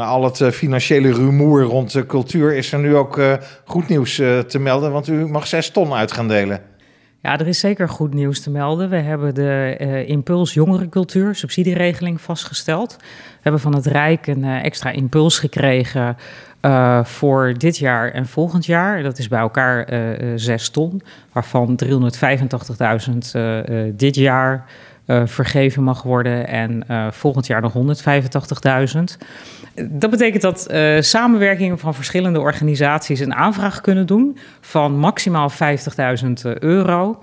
Na al het eh, financiële rumoer rond de cultuur is er nu ook uh, goed nieuws uh, te melden, want u mag zes ton uit gaan delen. Ja, er is zeker goed nieuws te melden. We hebben de Impuls Jongerencultuur subsidieregeling vastgesteld. We hebben van het Rijk een extra impuls gekregen voor dit jaar en volgend jaar. Dat is bij elkaar 6 ton, waarvan 385.000 uh, dit jaar vergeven mag worden en volgend jaar nog 185.000. Dat betekent dat samenwerkingen van verschillende organisaties een aanvraag kunnen doen van maximaal 50.000 euro.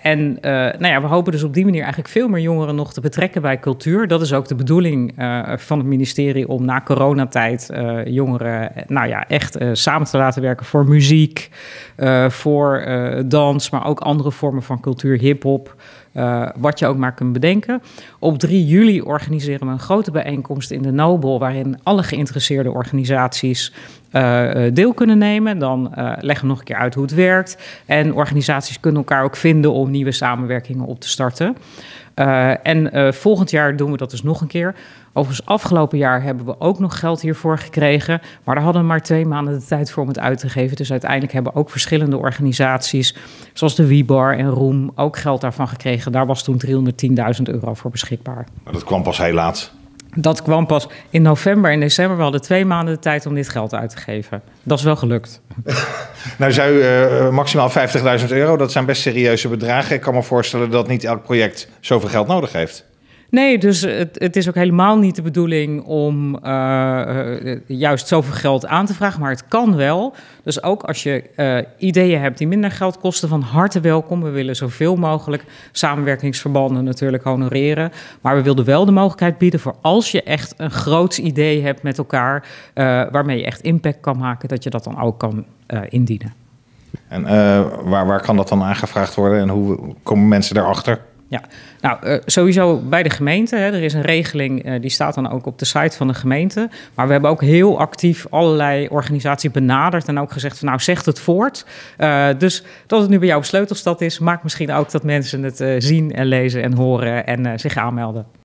En nou ja, we hopen dus op die manier eigenlijk veel meer jongeren nog te betrekken bij cultuur. Dat is ook de bedoeling van het ministerie om na coronatijd jongeren nou ja, echt samen te laten werken voor muziek, voor dans, maar ook andere vormen van cultuur, hip-hop. Uh, wat je ook maar kunt bedenken. Op 3 juli organiseren we een grote bijeenkomst in de Nobel, waarin alle geïnteresseerde organisaties uh, deel kunnen nemen. Dan leggen we nog een keer uit hoe het werkt. En organisaties kunnen elkaar ook vinden om nieuwe samenwerkingen op te starten. En volgend jaar doen we dat dus nog een keer. Overigens, afgelopen jaar hebben we ook nog geld hiervoor gekregen. Maar daar hadden we maar twee maanden de tijd voor om het uit te geven. Dus uiteindelijk hebben ook verschillende organisaties, zoals de WIBAR en Roem, ook geld daarvan gekregen. Daar was toen 310.000 euro voor beschikbaar. Maar dat kwam pas heel laat. Dat kwam pas in november en december. We hadden twee maanden de tijd om dit geld uit te geven. Dat is wel gelukt. nou, zei u uh, maximaal 50.000 euro. Dat zijn best serieuze bedragen. Ik kan me voorstellen dat niet elk project zoveel geld nodig heeft. Nee, dus het, het, is ook helemaal niet de bedoeling om uh, uh, juist zoveel geld aan te vragen, maar het kan wel. Dus ook als je uh, ideeën hebt die minder geld kosten, van harte welkom. We willen zoveel mogelijk samenwerkingsverbanden natuurlijk honoreren. Maar we wilden wel de mogelijkheid bieden voor als je echt een groot idee hebt met elkaar, waarmee je echt impact kan maken, dat je dat dan ook kan indienen. En waar, waar kan dat dan aangevraagd worden en hoe komen mensen daarachter? Ja, nou uh, sowieso bij de gemeente. Hè, er is een regeling, uh, die staat dan ook op de site van de gemeente. Maar we hebben ook heel actief allerlei organisaties benaderd en ook gezegd van nou zegt het voort. Uh, dus dat het nu bij jou op Sleutelstad is, maakt misschien ook dat mensen het zien en lezen en horen en zich aanmelden.